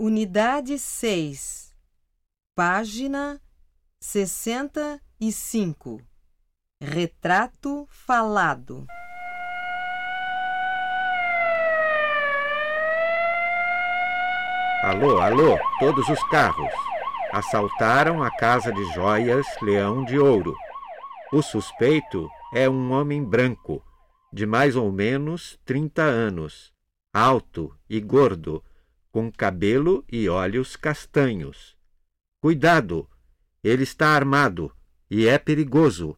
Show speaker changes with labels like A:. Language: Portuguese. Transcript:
A: Unidade 6, página 65. Retrato falado.
B: Alô, alô, todos os carros. Assaltaram a casa de joias Leão de Ouro. O suspeito é um homem branco, de mais ou menos 30 anos, alto e gordo, com cabelo e olhos castanhos. Cuidado! Ele está armado e é perigoso.